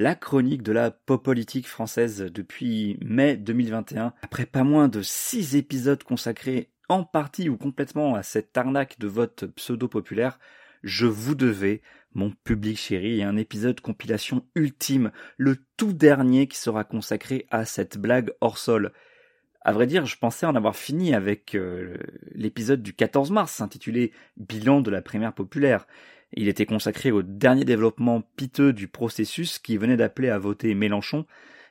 la chronique de la pop politique française depuis mai 2021. Après pas moins de six épisodes consacrés en partie ou complètement à cette arnaque de vote pseudo-populaire, je vous devais, mon public chéri, un épisode compilation ultime, le tout dernier qui sera consacré à cette blague hors sol. À vrai dire, je pensais en avoir fini avec euh, l'épisode du 14 mars intitulé Bilan de la primaire populaire. Il était consacré au dernier développement piteux du processus qui venait d'appeler à voter Mélenchon,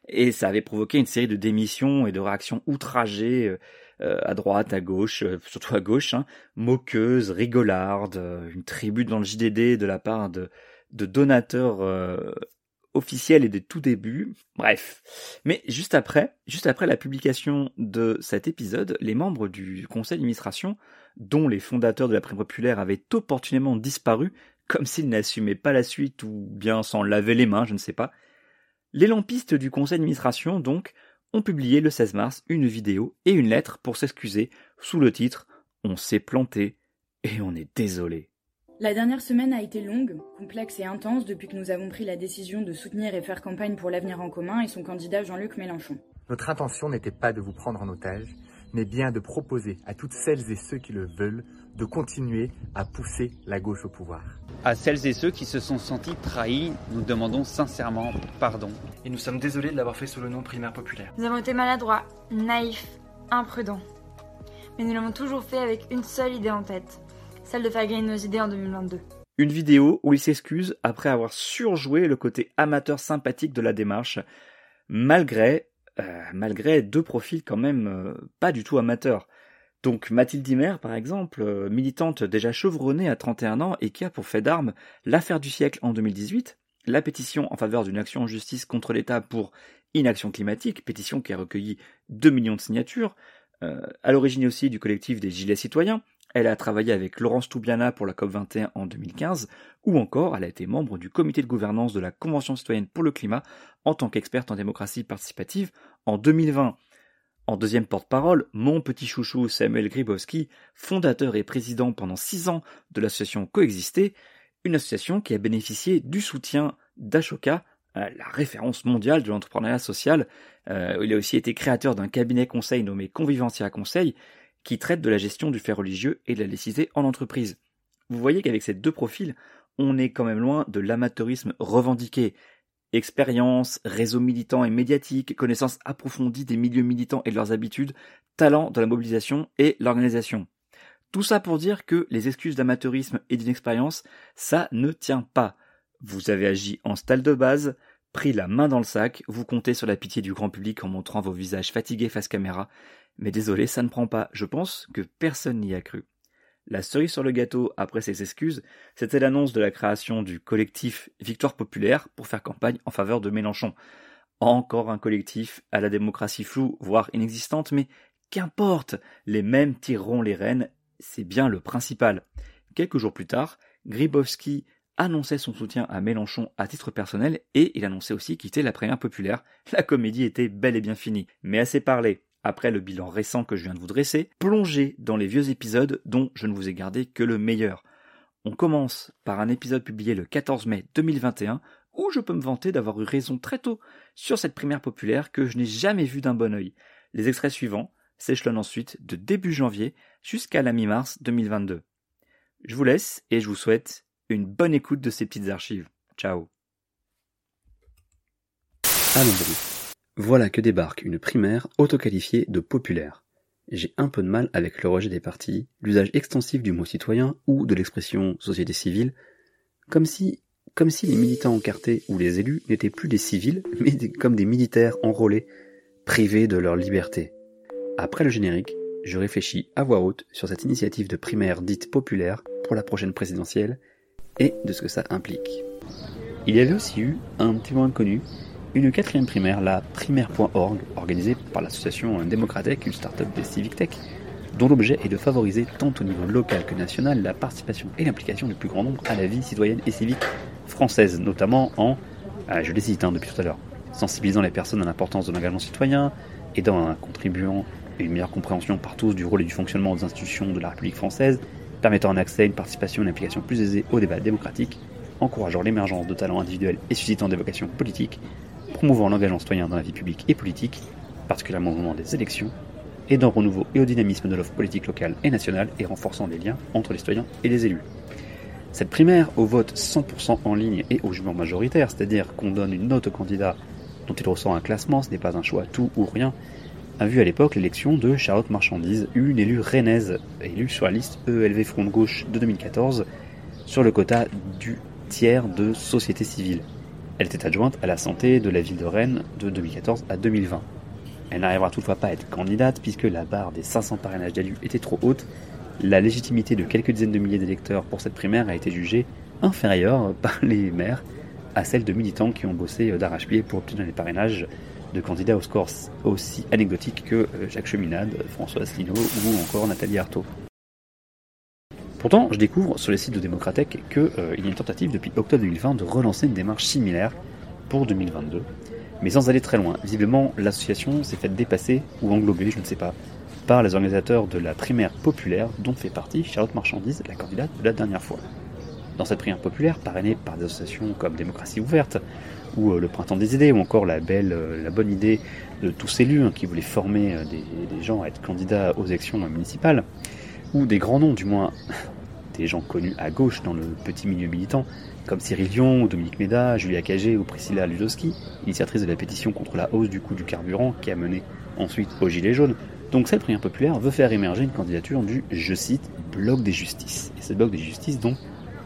et ça avait provoqué une série de démissions et de réactions outragées euh, euh, à droite, à gauche, euh, surtout à gauche, hein, moqueuses, rigolardes, une tribu dans le JDD de la part de, de donateurs officiels et des tout débuts. Bref. Mais juste après, juste après la publication de cet épisode, les membres du conseil d'administration dont les fondateurs de la prime populaire avaient opportunément disparu, comme s'ils n'assumaient pas la suite ou bien s'en lavaient les mains, je ne sais pas. Les lampistes du conseil d'administration, donc, ont publié le 16 mars une vidéo et une lettre pour s'excuser sous le titre On s'est planté et on est désolé. La dernière semaine a été longue, complexe et intense depuis que nous avons pris la décision de soutenir et faire campagne pour l'avenir en commun et son candidat Jean-Luc Mélenchon. Notre intention n'était pas de vous prendre en otage, mais bien de proposer à toutes celles et ceux qui le veulent de continuer à pousser la gauche au pouvoir. À celles et ceux qui se sont sentis trahis, nous demandons sincèrement pardon. Et nous sommes désolés de l'avoir fait sous le nom primaire populaire. Nous avons été maladroits, naïfs, imprudents. Mais nous l'avons toujours fait avec une seule idée en tête, celle de faire gagner nos idées en 2022. Une vidéo où il s'excuse après avoir surjoué le côté amateur sympathique de la démarche, malgré euh, malgré deux profils quand même euh, pas du tout amateurs. Donc Mathilde Dimer, par exemple, euh, militante déjà chevronnée à 31 ans et qui a pour fait d'armes l'affaire du siècle en 2018, la pétition en faveur d'une action en justice contre l'État pour inaction climatique, pétition qui a recueilli 2 millions de signatures, à l'origine aussi du collectif des Gilets citoyens, elle a travaillé avec Laurence Toubiana pour la COP21 en 2015, ou encore elle a été membre du comité de gouvernance de la Convention citoyenne pour le climat en tant qu'experte en démocratie participative en 2020. En deuxième porte-parole, mon petit chouchou Samuel Gribowski, fondateur et président pendant six ans de l'association Coexister, une association qui a bénéficié du soutien d'Ashoka, euh, la référence mondiale de l'entrepreneuriat social. Euh, il a aussi été créateur d'un cabinet conseil nommé Convivencia Conseil, qui traite de la gestion du fait religieux et de la laïcité en entreprise. Vous voyez qu'avec ces deux profils, on est quand même loin de l'amateurisme revendiqué. Expérience, réseau militant et médiatique, connaissance approfondie des milieux militants et de leurs habitudes, talent dans la mobilisation et l'organisation. Tout ça pour dire que les excuses d'amateurisme et d'inexpérience, ça ne tient pas. Vous avez agi en style de base, pris la main dans le sac, vous comptez sur la pitié du grand public en montrant vos visages fatigués face caméra, mais désolé, ça ne prend pas. Je pense que personne n'y a cru. La cerise sur le gâteau après ces excuses, c'était l'annonce de la création du collectif Victoire Populaire pour faire campagne en faveur de Mélenchon. Encore un collectif à la démocratie floue, voire inexistante, mais qu'importe, les mêmes tireront les rênes, c'est bien le principal. Quelques jours plus tard, Gribowski annonçait son soutien à Mélenchon à titre personnel et il annonçait aussi quitter la première populaire. La comédie était bel et bien finie. Mais assez parlé après le bilan récent que je viens de vous dresser, plongez dans les vieux épisodes dont je ne vous ai gardé que le meilleur. On commence par un épisode publié le 14 mai 2021 où je peux me vanter d'avoir eu raison très tôt sur cette primaire populaire que je n'ai jamais vue d'un bon oeil. Les extraits suivants s'échelonnent ensuite de début janvier jusqu'à la mi-mars 2022. Je vous laisse et je vous souhaite une bonne écoute de ces petites archives. Ciao. Allons, voilà que débarque une primaire autoqualifiée de populaire. J'ai un peu de mal avec le rejet des partis, l'usage extensif du mot citoyen ou de l'expression société civile, comme si, comme si les militants encartés ou les élus n'étaient plus des civils, mais comme des militaires enrôlés, privés de leur liberté. Après le générique, je réfléchis à voix haute sur cette initiative de primaire dite populaire pour la prochaine présidentielle et de ce que ça implique. Il y avait aussi eu un témoin connu une quatrième primaire, la primaire.org, organisée par l'association Démocratech, une start-up des Civic Tech, dont l'objet est de favoriser tant au niveau local que national la participation et l'implication du plus grand nombre à la vie citoyenne et civique française, notamment en, ah, je les cite hein, depuis tout à l'heure, sensibilisant les personnes à l'importance de l'engagement citoyen, aidant un contribuant à une meilleure compréhension par tous du rôle et du fonctionnement des institutions de la République française, permettant un accès, une participation et une implication plus aisée au débat démocratique, encourageant l'émergence de talents individuels et suscitant des vocations politiques, promouvant l'engagement citoyen dans la vie publique et politique, particulièrement au moment des élections, aidant au renouveau et au dynamisme de l'offre politique locale et nationale et renforçant les liens entre les citoyens et les élus. Cette primaire, au vote 100% en ligne et au jugement majoritaire, c'est-à-dire qu'on donne une note au candidat dont il ressent un classement, ce n'est pas un choix tout ou rien, a vu à l'époque l'élection de Charlotte Marchandise, une élue rennaise, élue sur la liste ELV Front de Gauche de 2014, sur le quota du tiers de société civile. Elle était adjointe à la santé de la ville de Rennes de 2014 à 2020. Elle n'arrivera toutefois pas à être candidate puisque la barre des 500 parrainages d'élus était trop haute. La légitimité de quelques dizaines de milliers d'électeurs pour cette primaire a été jugée inférieure par les maires à celle de militants qui ont bossé d'arrache-pied pour obtenir les parrainages de candidats au score aussi anecdotiques que euh, Jacques Cheminade, François Asselineau ou encore Nathalie Arthaud. Pourtant, je découvre sur les sites de Démocratech qu'il euh, y a une tentative depuis octobre 2020 de relancer une démarche similaire pour 2022, mais sans aller très loin. Visiblement, l'association s'est faite dépasser ou englober, je ne sais pas, par les organisateurs de la primaire populaire dont fait partie Charlotte Marchandise, la candidate de la dernière fois. Dans cette primaire populaire, parrainée par des associations comme Démocratie Ouverte, ou euh, le Printemps des Idées, ou encore la belle, euh, la bonne idée de tous élus hein, qui voulaient former des, des gens à être candidats aux élections municipales, ou des grands noms du moins, des gens connus à gauche dans le petit milieu militant, comme Cyril Dion, Dominique Méda, Julia Cagé ou Priscilla Ludowski, initiatrice de la pétition contre la hausse du coût du carburant qui a mené ensuite au Gilet jaune. Donc cette prière populaire veut faire émerger une candidature du, je cite, bloc des justices. Et ce bloc des justices donc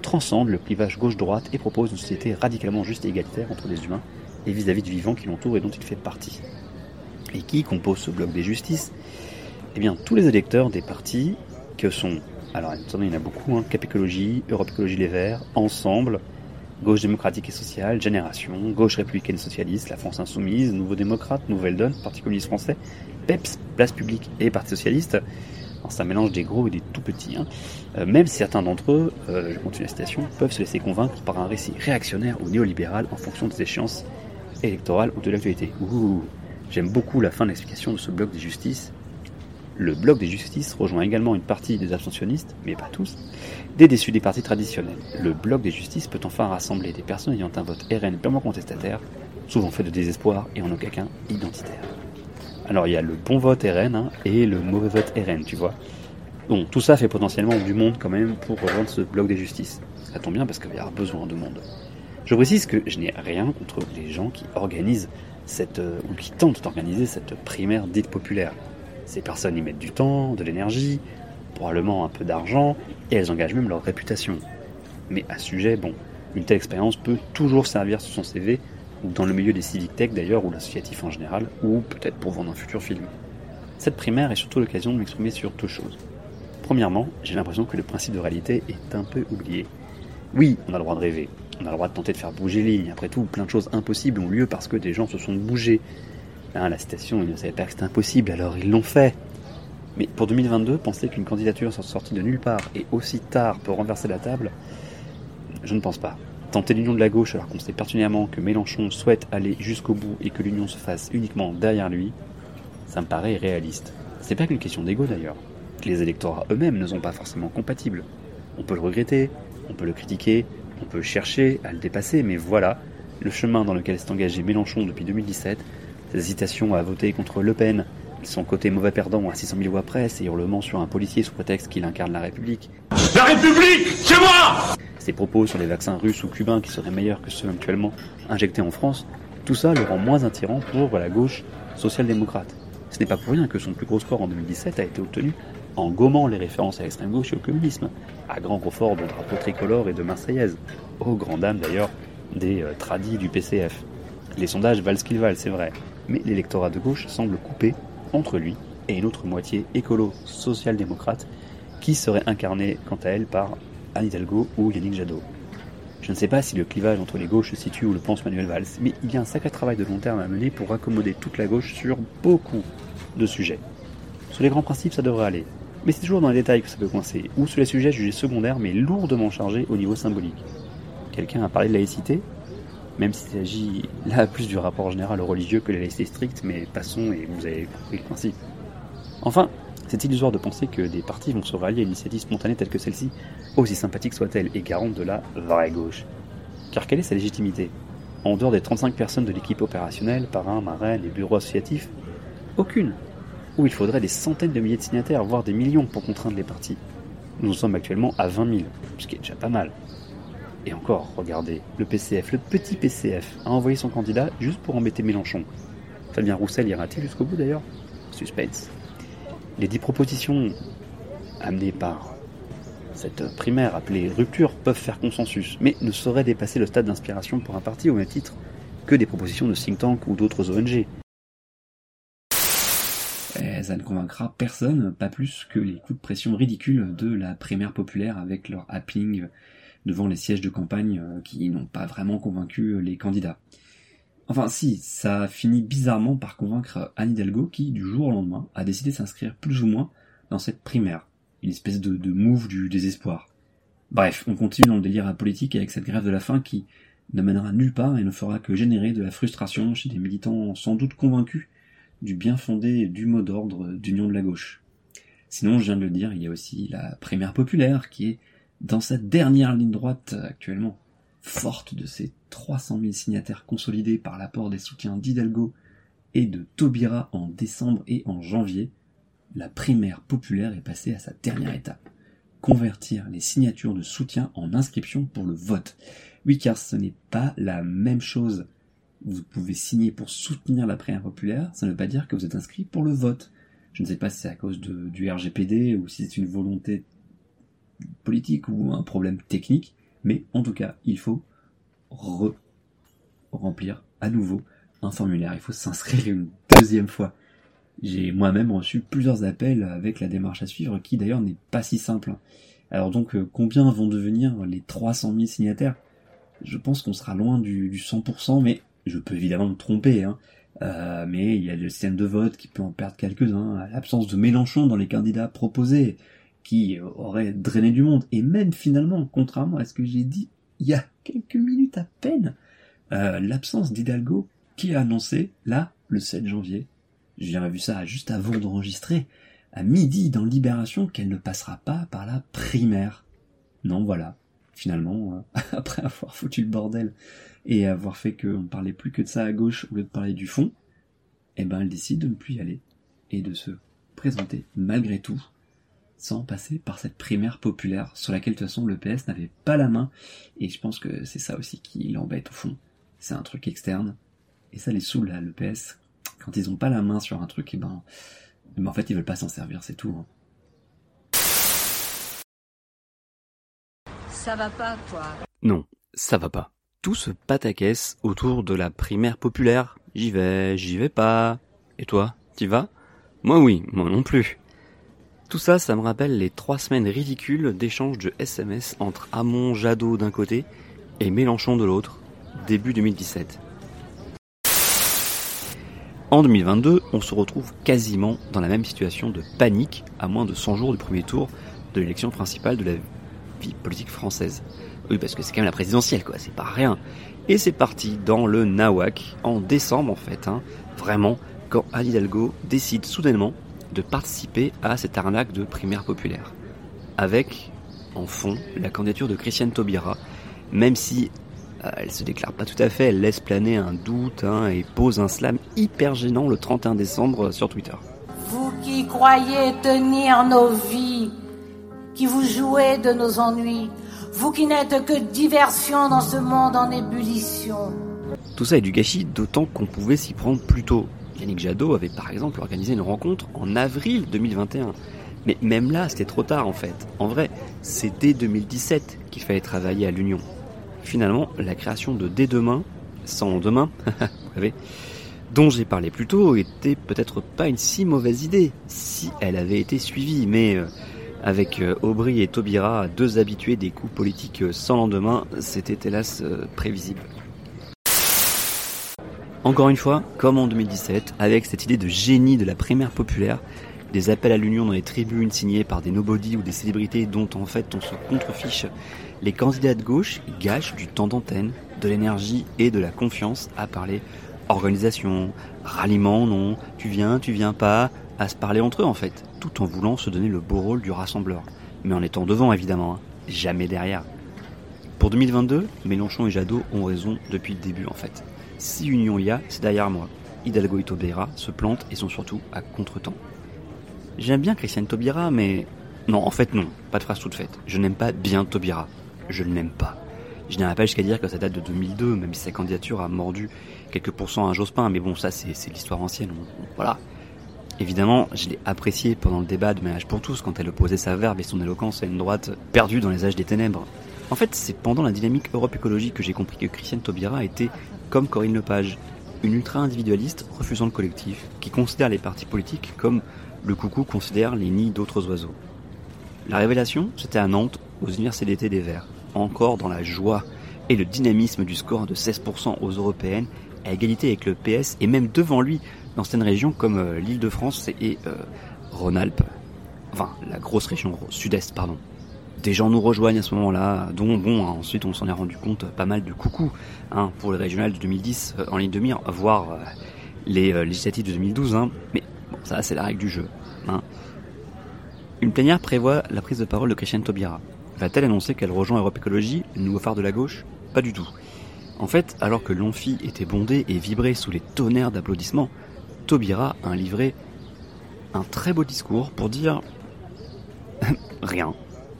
transcende le clivage gauche-droite et propose une société radicalement juste et égalitaire entre les humains et vis-à-vis du vivant qui l'entoure et dont il fait partie. Et qui compose ce bloc des justices? Eh bien, tous les électeurs des partis que sont, alors il y en a beaucoup, hein, Cap Écologie, Europe Écologie Les Verts, Ensemble, Gauche démocratique et sociale, Génération, Gauche républicaine socialiste, La France insoumise, Nouveau démocrate, Nouvelle Donne, Parti communiste français, PEPS, Place publique et Parti socialiste. C'est un mélange des gros et des tout petits. Hein. Euh, même certains d'entre eux, euh, je continue la citation, peuvent se laisser convaincre par un récit réactionnaire ou néolibéral en fonction des échéances électorales ou de l'actualité. J'aime beaucoup la fin de l'explication de ce bloc des justices le bloc des justices rejoint également une partie des abstentionnistes, mais pas tous, des déçus des partis traditionnels. Le bloc des justices peut enfin rassembler des personnes ayant un vote RN purement contestataire, souvent fait de désespoir et en aucun cas identitaire. Alors il y a le bon vote RN hein, et le mauvais vote RN, tu vois. Bon, tout ça fait potentiellement du monde quand même pour rejoindre ce bloc des justices. Ça tombe bien parce qu'il y a besoin de monde. Je précise que je n'ai rien contre les gens qui organisent cette, euh, ou qui tentent d'organiser cette primaire dite populaire. Ces personnes y mettent du temps, de l'énergie, probablement un peu d'argent, et elles engagent même leur réputation. Mais à ce sujet, bon, une telle expérience peut toujours servir sur son CV, ou dans le milieu des civic tech d'ailleurs, ou l'associatif en général, ou peut-être pour vendre un futur film. Cette primaire est surtout l'occasion de m'exprimer sur deux choses. Premièrement, j'ai l'impression que le principe de réalité est un peu oublié. Oui, on a le droit de rêver, on a le droit de tenter de faire bouger les lignes, après tout, plein de choses impossibles ont lieu parce que des gens se sont bougés, Hein, la citation, ils ne savaient pas que c'était impossible, alors ils l'ont fait. Mais pour 2022, penser qu'une candidature sortie de nulle part et aussi tard peut renverser la table, je ne pense pas. Tenter l'union de la gauche alors qu'on sait pertinemment que Mélenchon souhaite aller jusqu'au bout et que l'union se fasse uniquement derrière lui, ça me paraît réaliste. C'est pas qu'une question d'ego d'ailleurs. Les électorats eux-mêmes ne sont pas forcément compatibles. On peut le regretter, on peut le critiquer, on peut chercher à le dépasser, mais voilà, le chemin dans lequel s'est engagé Mélenchon depuis 2017 ses hésitations à voter contre Le Pen, son côté mauvais perdant à 600 000 voix près, ses hurlements sur un policier sous prétexte qu'il incarne la République. La République, c'est moi Ses propos sur les vaccins russes ou cubains qui seraient meilleurs que ceux actuellement injectés en France, tout ça le rend moins attirant pour la gauche social-démocrate. Ce n'est pas pour rien que son plus gros score en 2017 a été obtenu en gommant les références à l'extrême gauche et au communisme, à grand confort de drapeaux tricolores et de Marseillaise, aux grandes dames d'ailleurs des euh, tradis du PCF. Les sondages valent ce qu'ils valent, c'est vrai, mais l'électorat de gauche semble coupé entre lui et une autre moitié écolo-social-démocrate qui serait incarnée quant à elle par Anne Hidalgo ou Yannick Jadot. Je ne sais pas si le clivage entre les gauches se situe où le pense Manuel Valls, mais il y a un sacré travail de long terme à mener pour accommoder toute la gauche sur beaucoup de sujets. Sur les grands principes, ça devrait aller. Mais c'est toujours dans les détails que ça peut coincer, ou sur les sujets jugés secondaires mais lourdement chargés au niveau symbolique. Quelqu'un a parlé de laïcité? Même s'il s'agit là plus du rapport général au religieux que la laïcité stricte, mais passons et vous avez compris le principe. Enfin, c'est illusoire de penser que des partis vont se rallier à une initiative spontanée telle que celle-ci, aussi sympathique soit-elle et garante de la vraie gauche. Car quelle est sa légitimité? En dehors des 35 personnes de l'équipe opérationnelle, parrain, marraine et bureaux associatifs Aucune Où il faudrait des centaines de milliers de signataires, voire des millions pour contraindre les partis. Nous sommes actuellement à 20 000, ce qui est déjà pas mal. Et encore, regardez, le PCF, le petit PCF, a envoyé son candidat juste pour embêter Mélenchon. Fabien Roussel ira-t-il jusqu'au bout d'ailleurs? Suspense. Les dix propositions amenées par cette primaire appelée rupture peuvent faire consensus, mais ne sauraient dépasser le stade d'inspiration pour un parti au même titre que des propositions de think tank ou d'autres ONG. Et ça ne convaincra personne, pas plus que les coups de pression ridicules de la primaire populaire avec leur happening devant les sièges de campagne euh, qui n'ont pas vraiment convaincu les candidats. Enfin si, ça finit bizarrement par convaincre Anne Hidalgo qui, du jour au lendemain, a décidé de s'inscrire plus ou moins dans cette primaire. Une espèce de, de move du désespoir. Bref, on continue dans le délire politique avec cette grève de la faim qui ne mènera nulle part et ne fera que générer de la frustration chez des militants sans doute convaincus du bien fondé du mot d'ordre d'union de la gauche. Sinon, je viens de le dire, il y a aussi la primaire populaire qui est dans sa dernière ligne droite actuellement forte de ses 300 000 signataires consolidés par l'apport des soutiens d'Hidalgo et de Taubira en décembre et en janvier, la primaire populaire est passée à sa dernière étape. Convertir les signatures de soutien en inscription pour le vote. Oui, car ce n'est pas la même chose. Vous pouvez signer pour soutenir la primaire populaire, ça ne veut pas dire que vous êtes inscrit pour le vote. Je ne sais pas si c'est à cause du RGPD ou si c'est une volonté politique ou un problème technique, mais en tout cas, il faut re remplir à nouveau un formulaire. Il faut s'inscrire une deuxième fois. J'ai moi-même reçu plusieurs appels avec la démarche à suivre, qui d'ailleurs n'est pas si simple. Alors donc, euh, combien vont devenir les 300 000 signataires? Je pense qu'on sera loin du, 100%, mais je peux évidemment me tromper. Hein. Euh, mais il y a le système de vote qui peut en perdre quelques-uns. L'absence de Mélenchon dans les candidats proposés, qui aurait drainé du monde. Et même finalement, contrairement à ce que j'ai dit il y a quelques minutes à peine, euh, l'absence d'Hidalgo qui a annoncé, là, le 7 janvier, j'ai vu ça juste avant d'enregistrer, à midi dans Libération, qu'elle ne passera pas par la primaire. Non, voilà. Finalement, euh, après avoir foutu le bordel et avoir fait qu'on ne parlait plus que de ça à gauche au lieu de parler du fond, eh ben elle décide de ne plus y aller et de se présenter malgré tout sans passer par cette primaire populaire sur laquelle de toute façon le PS n'avait pas la main et je pense que c'est ça aussi qui l'embête au fond. C'est un truc externe et ça les saoule là, le PS quand ils ont pas la main sur un truc et eh ben, ben en fait ils veulent pas s'en servir, c'est tout. Hein. Ça va pas quoi. Non, ça va pas. Tout se pataquès autour de la primaire populaire. J'y vais, j'y vais pas. Et toi, t'y vas? Moi oui, moi non plus. Tout ça, ça me rappelle les trois semaines ridicules d'échanges de SMS entre Hamon Jadot d'un côté et Mélenchon de l'autre, début 2017. En 2022, on se retrouve quasiment dans la même situation de panique à moins de 100 jours du premier tour de l'élection principale de la vie politique française. Oui, parce que c'est quand même la présidentielle, quoi, c'est pas rien. Et c'est parti dans le Nawak, en décembre en fait, hein, vraiment, quand Ali Hidalgo décide soudainement de participer à cette arnaque de primaire populaire. Avec, en fond, la candidature de Christiane Taubira, même si euh, elle se déclare pas tout à fait, elle laisse planer un doute hein, et pose un slam hyper gênant le 31 décembre sur Twitter. Vous qui croyez tenir nos vies, qui vous jouez de nos ennuis, vous qui n'êtes que diversion dans ce monde en ébullition. Tout ça est du gâchis, d'autant qu'on pouvait s'y prendre plus tôt. Yannick Jadot avait par exemple organisé une rencontre en avril 2021. Mais même là, c'était trop tard en fait. En vrai, c'est dès 2017 qu'il fallait travailler à l'Union. Finalement, la création de Dès demain, sans demain, vous savez, dont j'ai parlé plus tôt, était peut-être pas une si mauvaise idée, si elle avait été suivie, mais euh, Avec euh, Aubry et Taubira, deux habitués des coups politiques sans lendemain, c'était hélas euh, prévisible. Encore une fois, comme en 2017, avec cette idée de génie de la primaire populaire, des appels à l'union dans les tribunes signés par des nobody ou des célébrités dont en fait on se contrefiche, les candidats de gauche gâchent du temps d'antenne, de l'énergie et de la confiance à parler organisation, ralliement, non, tu viens, tu viens pas, à se parler entre eux en fait, tout en voulant se donner le beau rôle du rassembleur. Mais en étant devant évidemment, hein, jamais derrière. Pour 2022, Mélenchon et Jadot ont raison depuis le début en fait. Si union il y a, c'est derrière moi. Hidalgo et Taubira se plantent et sont surtout à contre-temps. J'aime bien Christiane Taubira, mais... Non, en fait non, pas de phrase toute faite. Je n'aime pas bien Taubira. Je ne l'aime pas. Je n'irai pas jusqu'à dire que ça date de 2002, même si sa candidature a mordu quelques pourcents à Jospin, mais bon, ça c'est l'histoire ancienne. Voilà. Évidemment, je l'ai apprécié pendant le débat de Ménage pour tous quand elle opposait sa verbe et son éloquence à une droite perdue dans les âges des ténèbres. En fait, c'est pendant la dynamique Europe écologique que j'ai compris que Christiane Taubira était comme Corinne Lepage, une ultra-individualiste refusant le collectif, qui considère les partis politiques comme le coucou considère les nids d'autres oiseaux. La révélation, c'était à Nantes, aux universités d'été des Verts, encore dans la joie et le dynamisme du score de 16% aux européennes, à égalité avec le PS et même devant lui dans certaines régions comme euh, l'île de France et euh, Rhône-Alpes. Enfin, la grosse région sud-est, pardon des gens nous rejoignent à ce moment-là, dont, bon, hein, ensuite on s'en est rendu compte pas mal de coucou hein, pour les régionales de 2010 euh, en ligne de mire, voire euh, les euh, législatives de 2012, hein, mais ça c'est la règle du jeu. Une plénière prévoit la prise de parole de Christiane Taubira. Va-t-elle annoncer qu'elle rejoint Europe Écologie, le nouveau phare de la gauche? Pas du tout. En fait, alors que l'Amphi était bondé et vibrait sous les tonnerres d'applaudissements, Taubira a livré un très beau discours pour dire rien.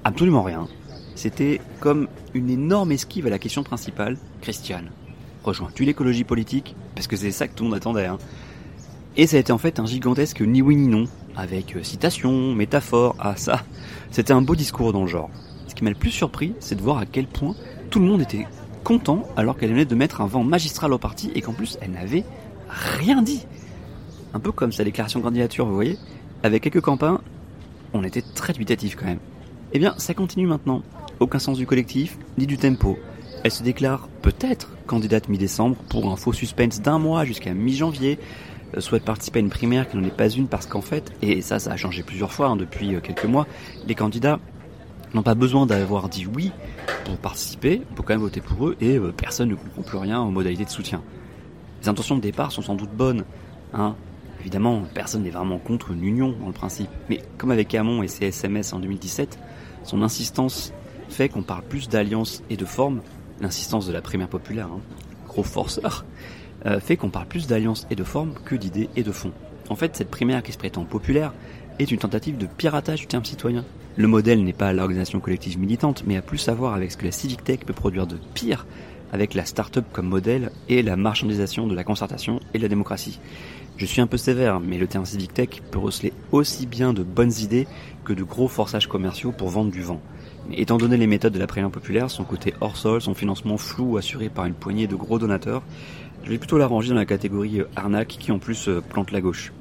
Absolument rien. C'était comme une énorme esquive à la question principale. Christiane, rejoins-tu l'écologie politique? Parce que c'est ça que tout le monde attendait. Hein. Et ça a été en fait un gigantesque ni oui ni non, avec euh, citations, métaphores, ah ça, c'était un beau discours dans le genre. Ce qui m'a le plus surpris, c'est de voir à quel point tout le monde était content alors qu'elle venait de mettre un vent magistral au parti et qu'en plus elle n'avait rien dit. Un peu comme sa déclaration de candidature, vous voyez Avec quelques campins, on était très dubitatif quand même. Eh bien, ça continue maintenant. Aucun sens du collectif, ni du tempo. Elle se déclare peut-être candidate mi-décembre pour un faux suspense d'un mois jusqu'à mi-janvier. Euh, souhaite participer à une primaire qui n'en est pas une parce qu'en fait, et ça, ça a changé plusieurs fois hein, depuis euh, quelques mois, les candidats n'ont pas besoin d'avoir dit oui pour participer, peut quand même voter pour eux et euh, personne ne comprend plus rien aux modalités de soutien. Les intentions de départ sont sans doute bonnes, hein. Évidemment, personne n'est vraiment contre une union dans le principe, mais comme avec Hamon et ses SMS en 2017, son insistance fait qu'on parle plus d'alliance et de forme, l'insistance de la primaire populaire, hein, gros forceur, euh, fait qu'on parle plus d'alliance et de forme que d'idées et de fond. En fait, cette primaire qui se prétend populaire est une tentative de piratage du terme citoyen. Le modèle n'est pas l'organisation collective militante, mais a plus à voir avec ce que la civic tech peut produire de pire, avec la start-up comme modèle et la marchandisation de la concertation et de la démocratie. Je suis un peu sévère, mais le terme civic tech peut receler aussi bien de bonnes idées que de gros forçages commerciaux pour vendre du vent. Mais étant donné les méthodes de la primaire populaire, son côté hors sol, son financement flou assuré par une poignée de gros donateurs, je vais plutôt la ranger dans la catégorie euh, arnaque qui en plus euh, plante la gauche.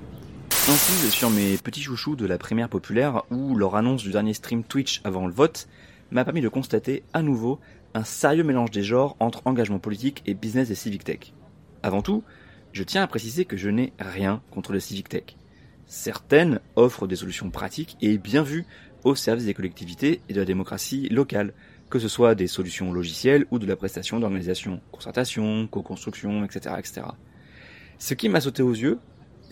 Ensuite, sur mes petits chouchous de la primaire populaire, où leur annonce du dernier stream Twitch avant le vote m'a permis de constater à nouveau un sérieux mélange des genres entre engagement politique et business et civic tech. Avant tout, je tiens à préciser que je n'ai rien contre le Civic Tech. Certaines offrent des solutions pratiques et bien vues au service des collectivités et de la démocratie locale, que ce soit des solutions logicielles ou de la prestation d'organisation, concertation, co-construction, etc., etc. Ce qui m'a sauté aux yeux,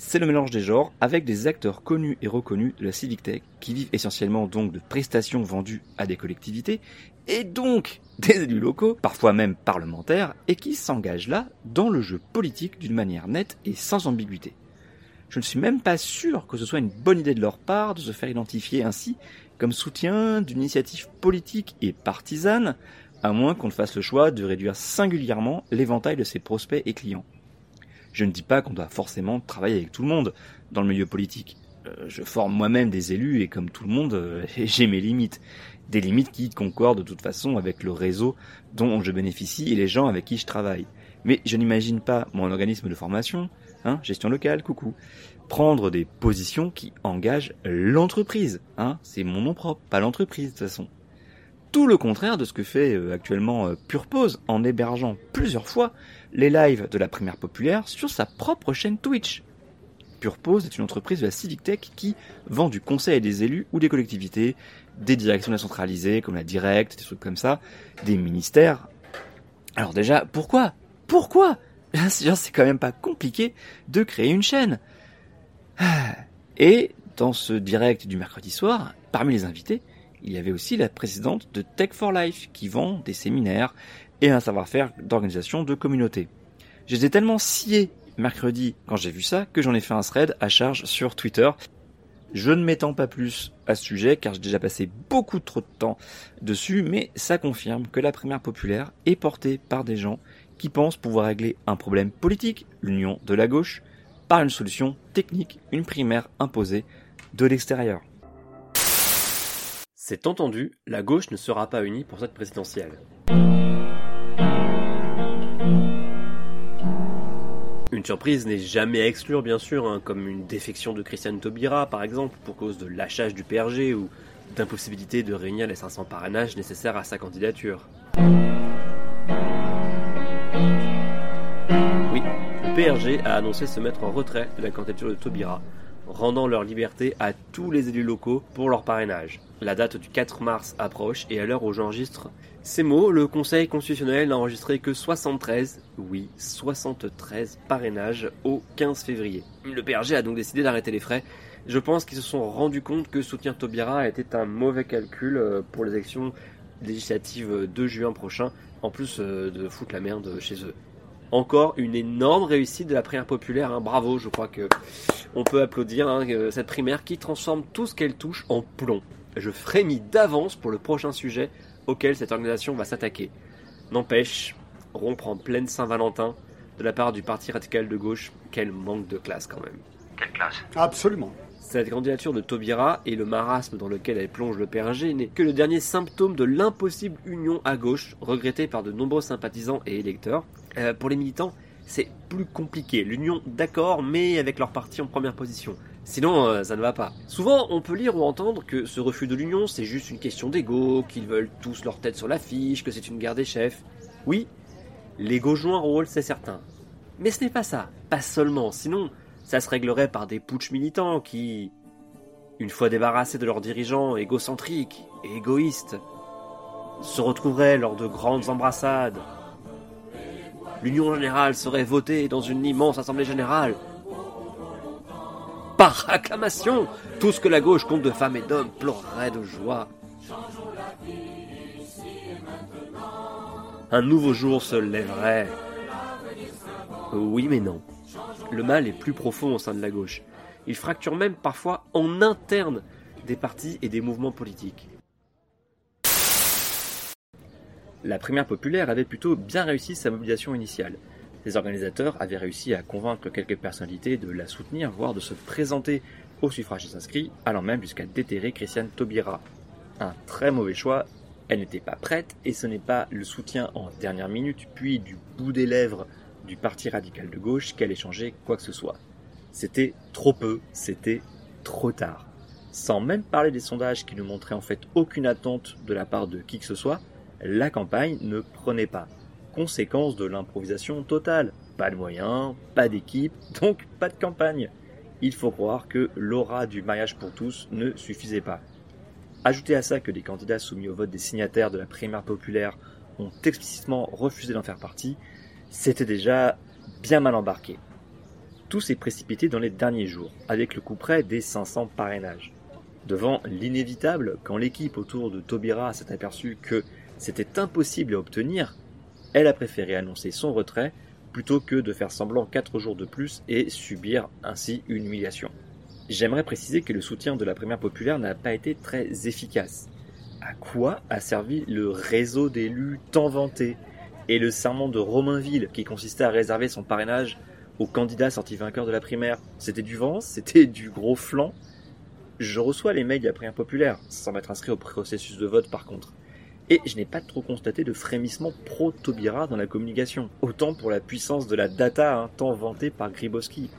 c'est le mélange des genres avec des acteurs connus et reconnus de la Civic Tech qui vivent essentiellement donc de prestations vendues à des collectivités et donc des élus locaux, parfois même parlementaires, et qui s'engagent là dans le jeu politique d'une manière nette et sans ambiguïté. Je ne suis même pas sûr que ce soit une bonne idée de leur part de se faire identifier ainsi comme soutien d'une initiative politique et partisane, à moins qu'on ne fasse le choix de réduire singulièrement l'éventail de ses prospects et clients. Je ne dis pas qu'on doit forcément travailler avec tout le monde dans le milieu politique. Euh, je forme moi-même des élus et comme tout le monde, euh, j'ai mes limites des limites qui concordent de toute façon avec le réseau dont je bénéficie et les gens avec qui je travaille. Mais je n'imagine pas mon organisme de formation hein, gestion locale, coucou. Prendre des positions qui engagent l'entreprise, hein, c'est mon nom propre, pas l'entreprise de toute façon. Tout le contraire de ce que fait euh, actuellement Purpose en hébergeant plusieurs fois les lives de la primaire populaire sur sa propre chaîne Twitch. Purpose est une entreprise de la Civic Tech qui vend du conseil à des élus ou des collectivités, des directions décentralisées comme la Direct, des trucs comme ça, des ministères. Alors déjà, pourquoi? Pourquoi? C'est quand même pas compliqué de créer une chaîne. Et dans ce direct du mercredi soir, parmi les invités, il y avait aussi la présidente de Tech for Life qui vend des séminaires et un savoir-faire d'organisation de communauté. J'étais tellement scié mercredi quand j'ai vu ça que j'en ai fait un thread à charge sur Twitter. Je ne m'étends pas plus à ce sujet car j'ai déjà passé beaucoup trop de temps dessus, mais ça confirme que la primaire populaire est portée par des gens qui pensent pouvoir régler un problème politique, l'union de la gauche, par une solution technique, une primaire imposée de l'extérieur. C'est entendu, la gauche ne sera pas unie pour cette présidentielle. Une surprise n'est jamais à exclure, bien sûr, hein, comme une défection de Christiane Taubira, par exemple, pour cause de lâchage du PRG ou d'impossibilité de réunir les 500 parrainages nécessaires à sa candidature. Oui, le PRG a annoncé se mettre en retrait de la candidature de Taubira, rendant leur liberté à tous les élus locaux pour leur parrainage. La date du 4 mars approche et à l'heure où j'enregistre ces mots, le Conseil constitutionnel n'a enregistré que 73, oui, 73 parrainages au 15 février. Le PRG a donc décidé d'arrêter les frais. Je pense qu'ils se sont rendus compte que soutenir Taubira était un mauvais calcul euh, pour les élections législatives de juin prochain, en plus euh, de foutre la merde chez eux. Encore une énorme réussite de la primaire populaire, hein. bravo, je crois que on peut applaudir hein, cette primaire qui transforme tout ce qu'elle touche en plomb. Je frémis d'avance pour le prochain sujet auquel cette organisation va s'attaquer. N'empêche, rompre en pleine Saint-Valentin de la part du parti radical de gauche, quel manque de classe quand même. Quelle classe Absolument. Cette candidature de Taubira et le marasme dans lequel elle plonge le PRG n'est que le dernier symptôme de l'impossible union à gauche, regrettée par de nombreux sympathisants et électeurs. Euh, pour les militants, c'est plus compliqué. L'union, d'accord, mais avec leur parti en première position. Sinon, euh, ça ne va pas. Souvent, on peut lire ou entendre que ce refus de l'union, c'est juste une question d'ego, qu'ils veulent tous leur tête sur l'affiche, que c'est une guerre des chefs. Oui, l'ego joue un rôle, c'est certain. Mais ce n'est pas ça, pas seulement, sinon, ça se réglerait par des putsch militants qui, une fois débarrassés de leurs dirigeants égocentriques et égoïstes, se retrouveraient lors de grandes embrassades. L'union générale serait votée dans une immense assemblée générale, par acclamation, tout ce que la gauche compte de femmes et d'hommes pleurerait de joie. Un nouveau jour se lèverait. Oui mais non. Le mal est plus profond au sein de la gauche. Il fracture même parfois en interne des partis et des mouvements politiques. La primaire populaire avait plutôt bien réussi sa mobilisation initiale. Les organisateurs avaient réussi à convaincre quelques personnalités de la soutenir, voire de se présenter au suffrage des inscrits, allant même jusqu'à déterrer Christiane Taubira. Un très mauvais choix, elle n'était pas prête, et ce n'est pas le soutien en dernière minute, puis du bout des lèvres du Parti radical de gauche qu'elle ait changé quoi que ce soit. C'était trop peu, c'était trop tard. Sans même parler des sondages qui ne montraient en fait aucune attente de la part de qui que ce soit, la campagne ne prenait pas conséquence de l'improvisation totale. Pas de moyens, pas d'équipe, donc pas de campagne. Il faut croire que l'aura du mariage pour tous ne suffisait pas. Ajoutez à ça que les candidats soumis au vote des signataires de la primaire populaire ont explicitement refusé d'en faire partie, c'était déjà bien mal embarqué. Tout s'est précipité dans les derniers jours, avec le coup près des 500 parrainages. Devant l'inévitable, quand l'équipe autour de Taubira s'est aperçue que c'était impossible à obtenir, elle a préféré annoncer son retrait plutôt que de faire semblant quatre jours de plus et subir ainsi une humiliation. J'aimerais préciser que le soutien de la primaire populaire n'a pas été très efficace. À quoi a servi le réseau d'élus tant vanté et le serment de Romainville qui consistait à réserver son parrainage aux candidats sortis vainqueurs de la primaire? C'était du vent? C'était du gros flanc? Je reçois les mails de la primaire populaire, sans m'être inscrit au processus de vote par contre. Et je n'ai pas trop constaté de frémissement pro-Taubira dans la communication. Autant pour la puissance de la data, hein, tant vantée par Gribowski.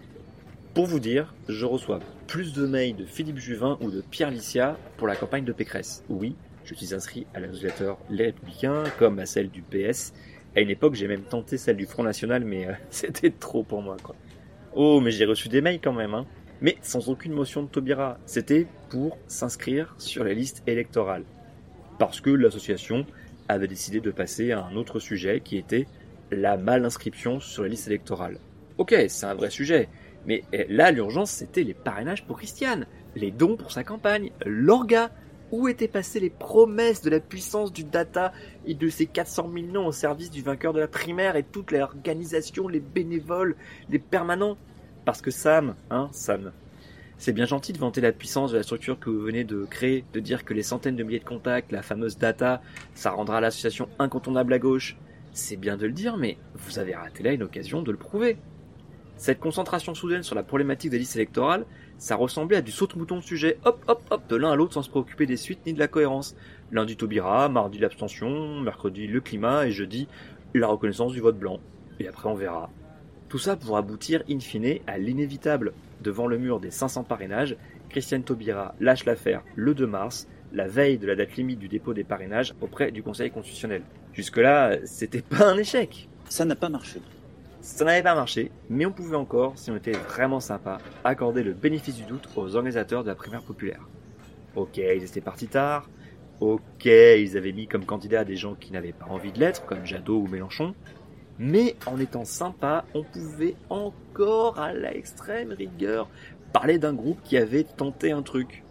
Pour vous dire, je reçois plus de mails de Philippe Juvin ou de Pierre Licia pour la campagne de Pécresse. Oui, je suis inscrit à la newsletter Les Républicains, comme à celle du PS. À une époque, j'ai même tenté celle du Front National, mais euh, c'était trop pour moi, quoi. Oh, mais j'ai reçu des mails quand même, hein. Mais sans aucune motion de Taubira. C'était pour s'inscrire sur les listes électorales. Parce que l'association avait décidé de passer à un autre sujet qui était la mal-inscription sur les listes électorales. Ok, c'est un vrai sujet. Mais eh, là, l'urgence, c'était les parrainages pour Christiane, les dons pour sa campagne, l'orga. Où étaient passées les promesses de la puissance du data et de ses 400 000 noms au service du vainqueur de la primaire et toutes les organisations, les bénévoles, les permanents? Parce que Sam, hein, Sam, c'est bien gentil de vanter la puissance de la structure que vous venez de créer, de dire que les centaines de milliers de contacts, la fameuse data, ça rendra l'association incontournable à gauche. C'est bien de le dire, mais vous avez raté là une occasion de le prouver. Cette concentration soudaine sur la problématique des listes électorales, ça ressemblait à du saute-mouton de sujet, hop hop hop, de l'un à l'autre sans se préoccuper des suites ni de la cohérence. Lundi Taubira, mardi l'abstention, mercredi le climat et jeudi la reconnaissance du vote blanc. Et après on verra. Tout ça pour aboutir in fine à l'inévitable. Devant le mur des 500 parrainages, Christiane Taubira lâche l'affaire le 2 mars, la veille de la date limite du dépôt des parrainages auprès du Conseil constitutionnel. Jusque-là, c'était pas un échec. Ça n'a pas marché. Ça n'avait pas marché, mais on pouvait encore, si on était vraiment sympa, accorder le bénéfice du doute aux organisateurs de la primaire populaire. Ok, ils étaient partis tard. Ok, ils avaient mis comme candidat des gens qui n'avaient pas envie de l'être, comme Jadot ou Mélenchon. Mais en étant sympa, on pouvait encore, à la extrême rigueur, parler d'un groupe qui avait tenté un truc.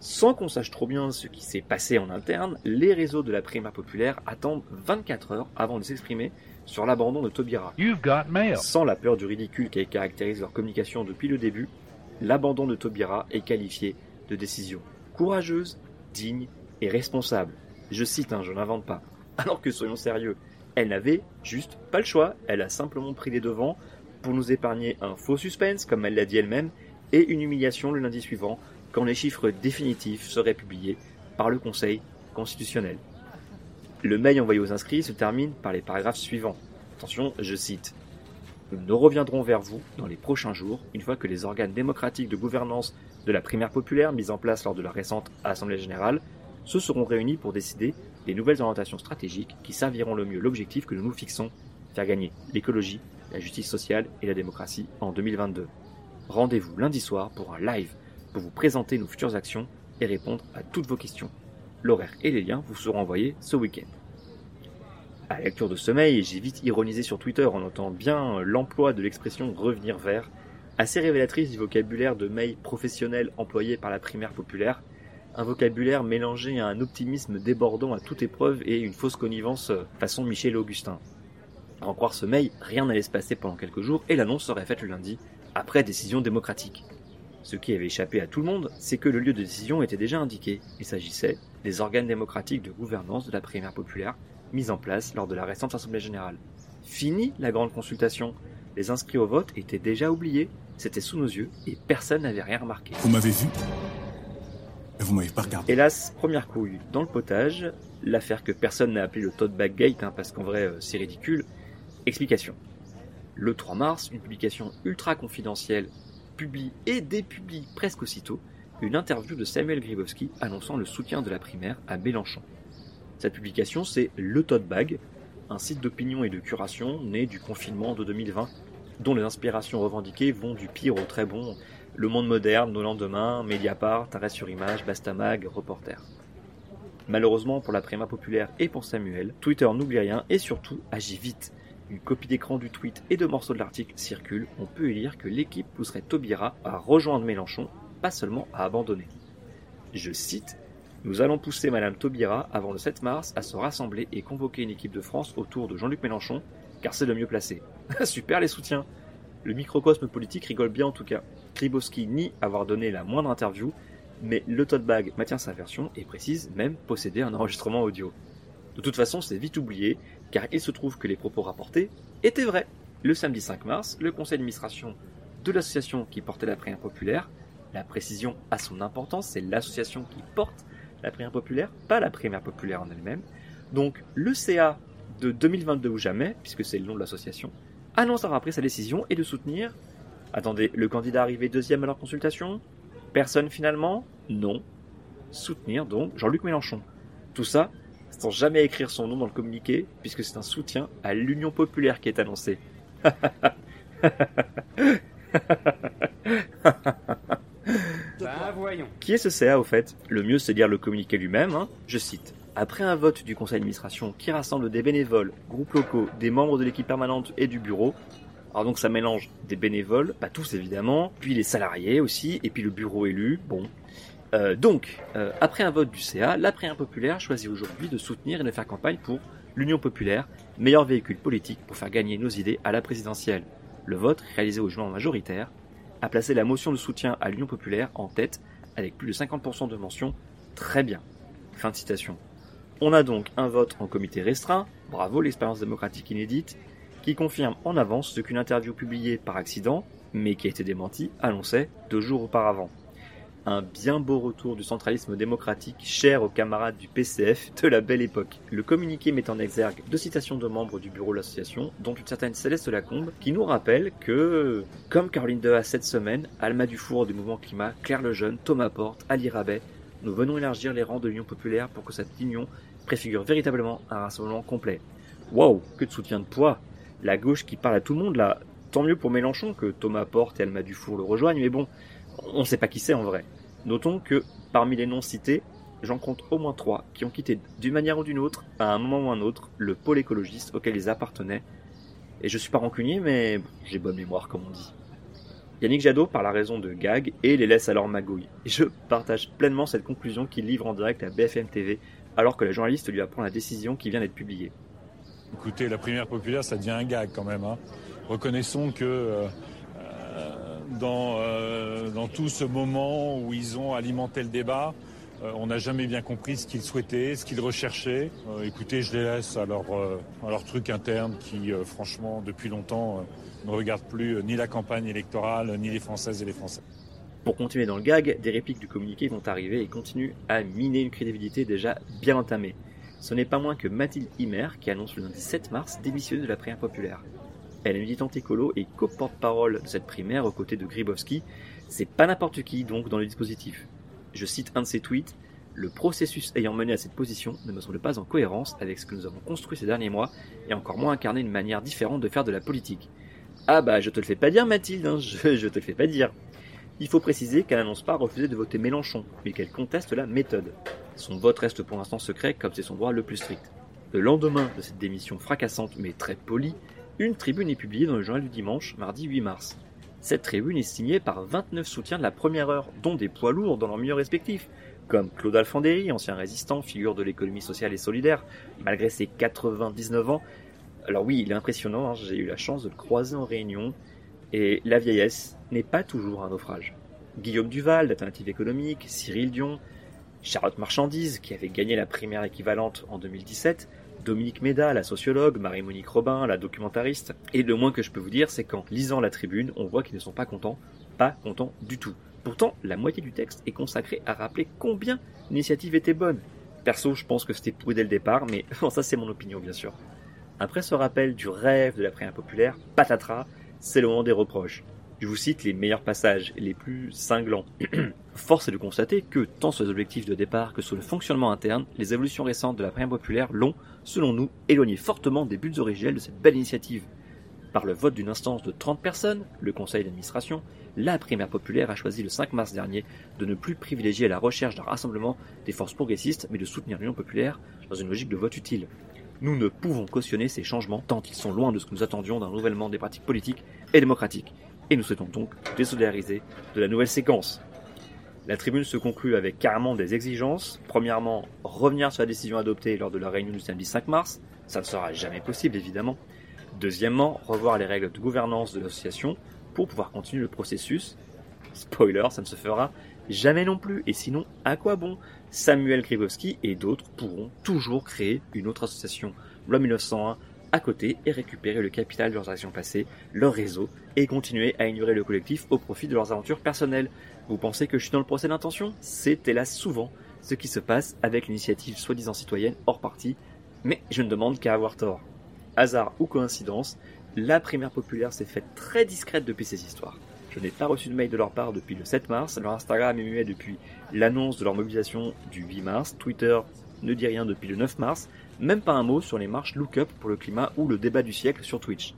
Sans qu'on sache trop bien ce qui s'est passé en interne, les réseaux de la primaire populaire attendent 24 heures avant de s'exprimer sur l'abandon de Taubira. Sans la peur du ridicule qui caractérise leur communication depuis le début, l'abandon de Taubira est qualifié de décision courageuse, digne et responsable. Je cite, hein, je n'invente pas. Alors que soyons sérieux, elle n'avait juste pas le choix, elle a simplement pris les devants pour nous épargner un faux suspense, comme elle l'a dit elle-même, et une humiliation le lundi suivant, quand les chiffres définitifs seraient publiés par le Conseil constitutionnel. Le mail envoyé aux inscrits se termine par les paragraphes suivants. Attention, je cite. Nous reviendrons vers vous dans les prochains jours, une fois que les organes démocratiques de gouvernance de la primaire populaire mise en place lors de la récente Assemblée générale se seront réunis pour décider des nouvelles orientations stratégiques qui serviront le mieux l'objectif que nous nous fixons, faire gagner l'écologie, la justice sociale et la démocratie en 2022. Rendez-vous lundi soir pour un live pour vous présenter nos futures actions et répondre à toutes vos questions. L'horaire et les liens vous seront envoyés ce week-end. À la lecture de mail, j'ai vite ironisé sur Twitter en notant bien l'emploi de l'expression revenir vers, assez révélatrice du vocabulaire de mail professionnel employé par la primaire populaire, un vocabulaire mélangé à un optimisme débordant à toute épreuve et une fausse connivence euh, façon Michel Augustin. À en croire mail, rien n'allait se passer pendant quelques jours et l'annonce serait faite le lundi, après décision démocratique. Ce qui avait échappé à tout le monde, c'est que le lieu de décision était déjà indiqué. Il s'agissait des organes démocratiques de gouvernance de la primaire populaire mis en place lors de la récente Assemblée générale. Fini la grande consultation. Les inscrits au vote étaient déjà oubliés, c'était sous nos yeux et personne n'avait rien remarqué. Vous m'avez vu? Hélas, première couille dans le potage, l'affaire que personne n'a appelée le tote bag gate, hein, parce qu'en vrai euh, c'est ridicule. Explication. Le 3 mars, une publication ultra confidentielle publie et dépublie presque aussitôt une interview de Samuel Gribowski annonçant le soutien de la primaire à Mélenchon. Cette publication, c'est Le Tote Bag, un site d'opinion et de curation né du confinement de 2020, dont les inspirations revendiquées vont du pire au très bon, Le Monde Moderne, Nos Lendemains, Mediapart, Arrêt sur Image, Bastamag, Reporter. Malheureusement pour la primaire populaire et pour Samuel, Twitter n'oublie rien et surtout agit vite. Une copie d'écran du tweet et de morceaux de l'article circule, on peut y lire que l'équipe pousserait Taubira à rejoindre Mélenchon, pas seulement à abandonner. Je cite Nous allons pousser Madame Taubira avant le 7 mars à se rassembler et convoquer une équipe de France autour de Jean-Luc Mélenchon, car c'est le mieux placé. Super les soutiens Le microcosme politique rigole bien en tout cas. Kribowski nie avoir donné la moindre interview, mais le tote bag maintient sa version et précise même posséder un enregistrement audio. De toute façon, c'est vite oublié, car il se trouve que les propos rapportés étaient vrais. Le samedi 5 mars, le conseil d'administration de l'association qui portait la prière populaire, la précision a son importance, c'est l'association qui porte la primaire populaire, pas la primaire populaire en elle-même. Donc le CA de 2022 ou jamais, puisque c'est le nom de l'association, annonce avoir pris sa décision et de soutenir. Attendez, le candidat arrivé deuxième à leur consultation? Personne finalement? Non. Soutenir donc Jean-Luc Mélenchon. Tout ça sans jamais écrire son nom dans le communiqué, puisque c'est un soutien à l'Union populaire qui est annoncé. bah voyons. Qui est ce CA au fait? Le mieux c'est lire le communiqué lui-même. Hein. Je cite. Après un vote du conseil d'administration qui rassemble des bénévoles, groupes locaux, des membres de l'équipe permanente et du bureau, alors donc ça mélange des bénévoles, pas tous évidemment, puis les salariés aussi, et puis le bureau élu, bon. Euh, donc, euh, après un vote du CA, la prière populaire choisit aujourd'hui de soutenir et de faire campagne pour l'Union populaire, meilleur véhicule politique pour faire gagner nos idées à la présidentielle. Le vote, réalisé au juin majoritaire, a placé la motion de soutien à l'Union populaire en tête avec plus de 50% de mentions. Très bien. Fin de citation. On a donc un vote en comité restreint, bravo l'expérience démocratique inédite, qui confirme en avance ce qu'une interview publiée par accident, mais qui a été démentie, annonçait deux jours auparavant. Un bien beau retour du centralisme démocratique cher aux camarades du PCF de la belle époque. Le communiqué met en exergue deux citations de membres du bureau de l'association, dont une certaine Céleste Lacombe, qui nous rappelle que, comme Caroline Deha cette semaine, Alma Dufour du mouvement climat, Claire Lejeune, Thomas Porte, Ali Rabet, nous venons élargir les rangs de l'Union populaire pour que cette union préfigure véritablement un rassemblement complet. Waouh, que de soutien de poids La gauche qui parle à tout le monde là, tant mieux pour Mélenchon que Thomas Porte et Alma Dufour le rejoignent, mais bon, on ne sait pas qui c'est en vrai. Notons que parmi les noms cités, j'en compte au moins trois qui ont quitté d'une manière ou d'une autre, à un moment ou un autre, le pôle écologiste auquel ils appartenaient. Et je suis pas rancunier, mais j'ai bonne mémoire comme on dit. Yannick Jadot parle à raison de gag et les laisse alors magouille. Et je partage pleinement cette conclusion qu'il livre en direct à BFM TV alors que la journaliste lui apprend la décision qui vient d'être publiée. Écoutez, la primaire populaire, ça devient un gag quand même. Hein. Reconnaissons que euh, dans, euh, dans tout ce moment où ils ont alimenté le débat. Euh, on n'a jamais bien compris ce qu'ils souhaitaient, ce qu'ils recherchaient. Euh, écoutez, je les laisse à leur, à leur truc interne qui, franchement, depuis longtemps, ne regarde plus ni la campagne électorale, ni les Françaises et les Français. Pour continuer dans le gag, des répliques du communiqué vont arriver et continuent à miner une crédibilité déjà bien entamée. Ce n'est pas moins que Mathilde Himer qui annonce le lundi 7 mars démissionner de la prière populaire. Elle est militante écolo et co-porte-parole de cette primaire aux côtés de Gribowski. C'est pas n'importe qui donc dans le dispositif. Je cite un de ses tweets. Le processus ayant mené à cette position ne me semble pas en cohérence avec ce que nous avons construit ces derniers mois et encore moins incarné une manière différente de faire de la politique. Ah bah je te le fais pas dire Mathilde, hein, je, je te le fais pas dire. Il faut préciser qu'elle n'annonce pas refuser de voter Mélenchon, mais qu'elle conteste la méthode. Son vote reste pour l'instant secret comme c'est son droit le plus strict. Le lendemain de cette démission fracassante mais très polie, une tribune est publiée dans le journal du dimanche, mardi 8 mars. Cette tribune est signée par 29 soutiens de la première heure, dont des poids lourds dans leur milieu respectif, comme Claude Alfandéry, ancien résistant, figure de l'économie sociale et solidaire, malgré ses 99 ans. Alors oui, il est impressionnant, hein, j'ai eu la chance de le croiser en réunion, et la vieillesse n'est pas toujours un naufrage. Guillaume Duval, d'Alternative économique, Cyril Dion, Charlotte Marchandise, qui avait gagné la primaire équivalente en 2017, Dominique Méda, la sociologue, Marie-Monique Robin, la documentariste. Et le moins que je peux vous dire, c'est qu'en lisant la tribune, on voit qu'ils ne sont pas contents, pas contents du tout. Pourtant, la moitié du texte est consacrée à rappeler combien l'initiative était bonne. Perso, je pense que c'était pourri dès le départ, mais ça c'est mon opinion bien sûr. Après ce rappel du rêve de la prière populaire, patatras, c'est le moment des reproches. Je vous cite les meilleurs passages, les plus cinglants. Force est de constater que, tant sur les objectifs de départ que sur le fonctionnement interne, les évolutions récentes de la primaire populaire l'ont, selon nous, éloigné fortement des buts originels de cette belle initiative. Par le vote d'une instance de 30 personnes, le conseil d'administration, la primaire populaire a choisi le 5 mars dernier de ne plus privilégier la recherche d'un rassemblement des forces progressistes, mais de soutenir l'Union populaire dans une logique de vote utile. Nous ne pouvons cautionner ces changements tant ils sont loin de ce que nous attendions d'un renouvellement des pratiques politiques et démocratiques et nous souhaitons donc désolidariser de la nouvelle séquence. La tribune se conclut avec carrément des exigences. Premièrement, revenir sur la décision adoptée lors de la réunion du samedi 5 mars. Ça ne sera jamais possible, évidemment. Deuxièmement, revoir les règles de gouvernance de l'association pour pouvoir continuer le processus. Spoiler, ça ne se fera jamais non plus. Et sinon, à quoi bon? Samuel Gribowski et d'autres pourront toujours créer une autre association. Loi 1901 à côté et récupérer le capital de leurs actions passées, leur réseau, et continuer à ignorer le collectif au profit de leurs aventures personnelles. Vous pensez que je suis dans le procès d'intention? C'est hélas souvent ce qui se passe avec l'initiative soi-disant citoyenne hors parti, mais je ne demande qu'à avoir tort. Hasard ou coïncidence, la primaire populaire s'est faite très discrète depuis ces histoires. Je n'ai pas reçu de mail de leur part depuis le 7 mars, leur Instagram est muet depuis l'annonce de leur mobilisation du 8 mars, Twitter ne dit rien depuis le 9 mars, même pas un mot sur les marches Look Up pour le climat ou le débat du siècle sur Twitch.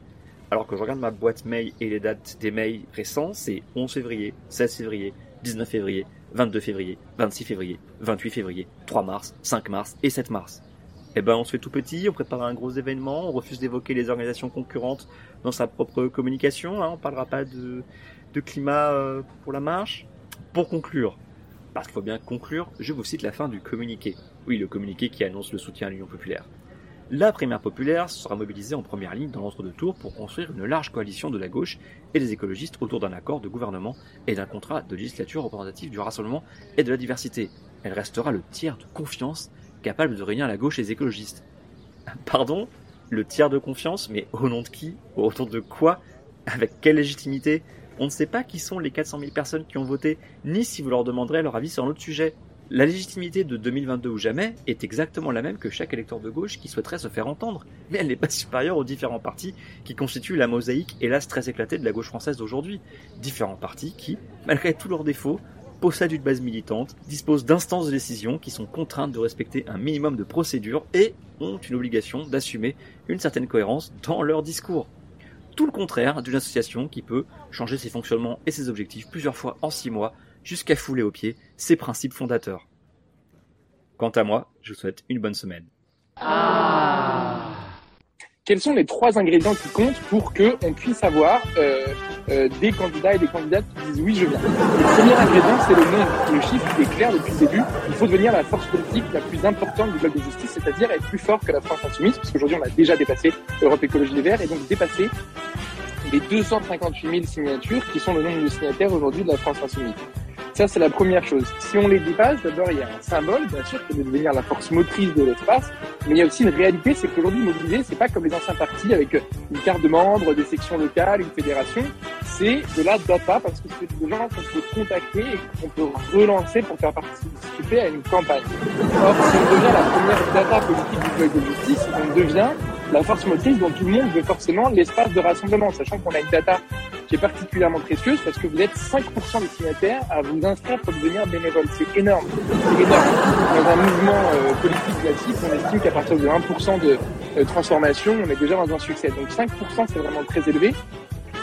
Alors que je regarde ma boîte mail et les dates des mails récents, c'est 11 février, 16 février, 19 février, 22 février, 26 février, 28 février, 3 mars, 5 mars et 7 mars. Eh ben, on se fait tout petit, on prépare un gros événement, on refuse d'évoquer les organisations concurrentes dans sa propre communication, hein, on parlera pas de, de climat euh, pour la marche. Pour conclure, parce qu'il faut bien conclure, je vous cite la fin du communiqué. Oui, le communiqué qui annonce le soutien à l'Union populaire. La primaire populaire sera mobilisée en première ligne dans l'entre-deux tours pour construire une large coalition de la gauche et des écologistes autour d'un accord de gouvernement et d'un contrat de législature représentative du rassemblement et de la diversité. Elle restera le tiers de confiance capable de réunir la gauche et les écologistes. Pardon? Le tiers de confiance? Mais au nom de qui? Autour de quoi? Avec quelle légitimité? On ne sait pas qui sont les 400 000 personnes qui ont voté, ni si vous leur demanderez leur avis sur un autre sujet. La légitimité de 2022 ou jamais est exactement la même que chaque électeur de gauche qui souhaiterait se faire entendre, mais elle n'est pas supérieure aux différents partis qui constituent la mosaïque, hélas très éclatée, de la gauche française d'aujourd'hui. Différents partis qui, malgré tous leurs défauts, possèdent une base militante, disposent d'instances de décision qui sont contraintes de respecter un minimum de procédures et ont une obligation d'assumer une certaine cohérence dans leur discours tout le contraire d'une association qui peut changer ses fonctionnements et ses objectifs plusieurs fois en six mois jusqu'à fouler au pied ses principes fondateurs. Quant à moi, je vous souhaite une bonne semaine. Ah. Quels sont les trois ingrédients qui comptent pour que on puisse avoir euh, euh, des candidats et des candidates qui disent oui je viens? Le premier ingrédient c'est le nombre. Le chiffre est clair depuis le début. Il faut devenir la force politique la plus importante du bloc de justice, c'est-à-dire être plus fort que la France insoumise, parce qu'aujourd'hui on a déjà dépassé Europe Écologie Les Verts et donc dépassé les 258 000 signatures qui sont le nombre de signataires aujourd'hui de la France insoumise. Ça, c'est la première chose. Si on les dépasse, d'abord, il y a un symbole, bien sûr, qui de devenir la force motrice de l'espace, mais il y a aussi une réalité, c'est qu'aujourd'hui, mobiliser, c'est pas comme les anciens partis avec une carte de membre, des sections locales, une fédération. C'est de la data, parce que c'est des gens qu'on peut contacter et qu'on peut relancer pour faire participer à une campagne. Or, si on devient la première data politique du bloc de justice, on devient la force motrice dont tout le monde veut forcément l'espace de rassemblement, sachant qu'on a une data qui est particulièrement précieuse parce que vous êtes 5% des signataires à vous inscrire pour devenir bénévole. C'est énorme. C'est énorme. Dans un mouvement euh, politique classique, on estime qu'à partir de 1% de euh, transformation, on est déjà dans un succès. Donc 5% c'est vraiment très élevé.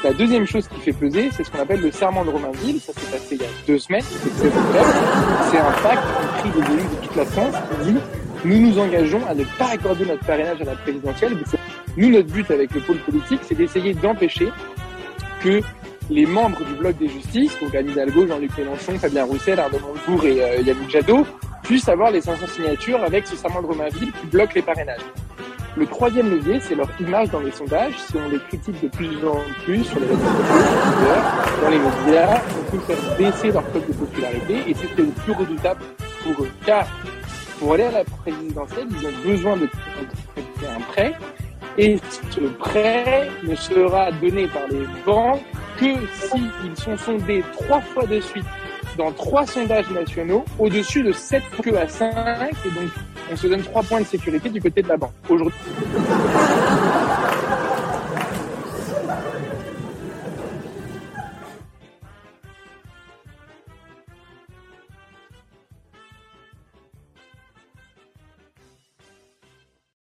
La deuxième chose qui fait peser, c'est ce qu'on appelle le serment de Romainville. Ça s'est passé il y a deux semaines. C'est un pacte pris des élus de toute la France qui dit nous nous engageons à ne pas accorder notre parrainage à la présidentielle. Nous, notre but avec le pôle politique, c'est d'essayer d'empêcher que les membres du bloc des justices, donc Anne Hidalgo, Jean-Luc Mélenchon, Fabien Roussel, Arnaud Montebourg et euh, Yannick Jadot, puissent avoir les 500 signatures avec ce serment de Romainville qui bloque les parrainages. Le troisième levier, c'est leur image dans les sondages. Si on les critique de plus en plus sur les réseaux sociaux, dans les médias, on peut faire baisser leur code de popularité et c'est le plus redoutable pour eux. Car pour aller à la présidentielle, ils ont besoin de un prêt. Et ce prêt ne sera donné par les banques que s'ils sont sondés trois fois de suite dans trois sondages nationaux au-dessus de 7 que à 5 et donc on se donne trois points de sécurité du côté de la banque. Aujourd'hui,